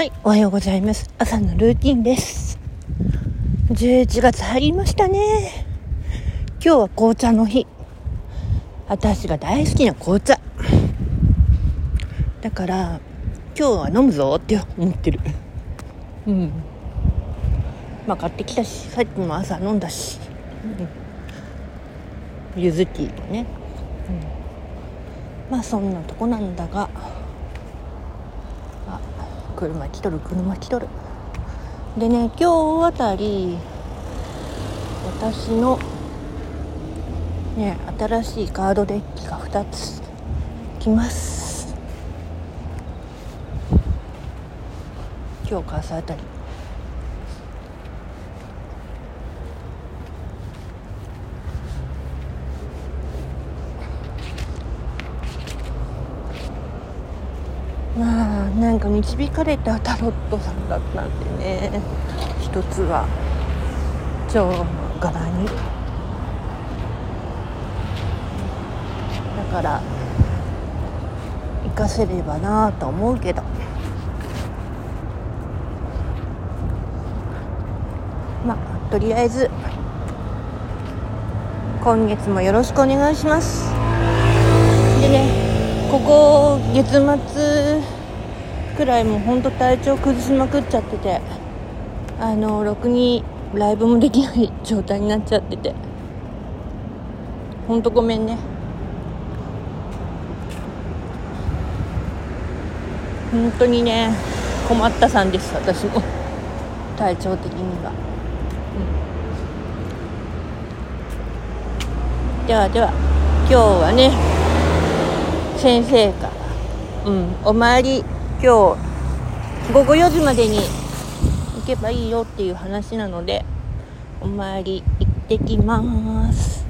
はい、おはようございます。朝のルーティンです。11月入りましたね。今日は紅茶の日。私が大好きな紅茶。だから、今日は飲むぞって思ってる。うん。まあ買ってきたし、さっきも朝飲んだし。うん、ゆずティーね。うん、まあそんなとこなんだが。車来とる車来とる。でね今日あたり私のね新しいカードデッキが2つ来ます。今日か明日あたり。まあなんか導かれたタロットさんだったんでね。一つは蝶柄に。だから活かせればなあと思うけど。まあとりあえず今月もよろしくお願いします。でねここ月末くらいも本当体調崩しまくっちゃっててあのろくにライブもできない状態になっちゃってて。本当ごめんね。本当にね困ったさんです私も。体調的には、うん、ではでは今日はね先生から「うんお参り今日午後4時までに行けばいいよ」っていう話なのでお参り行ってきます。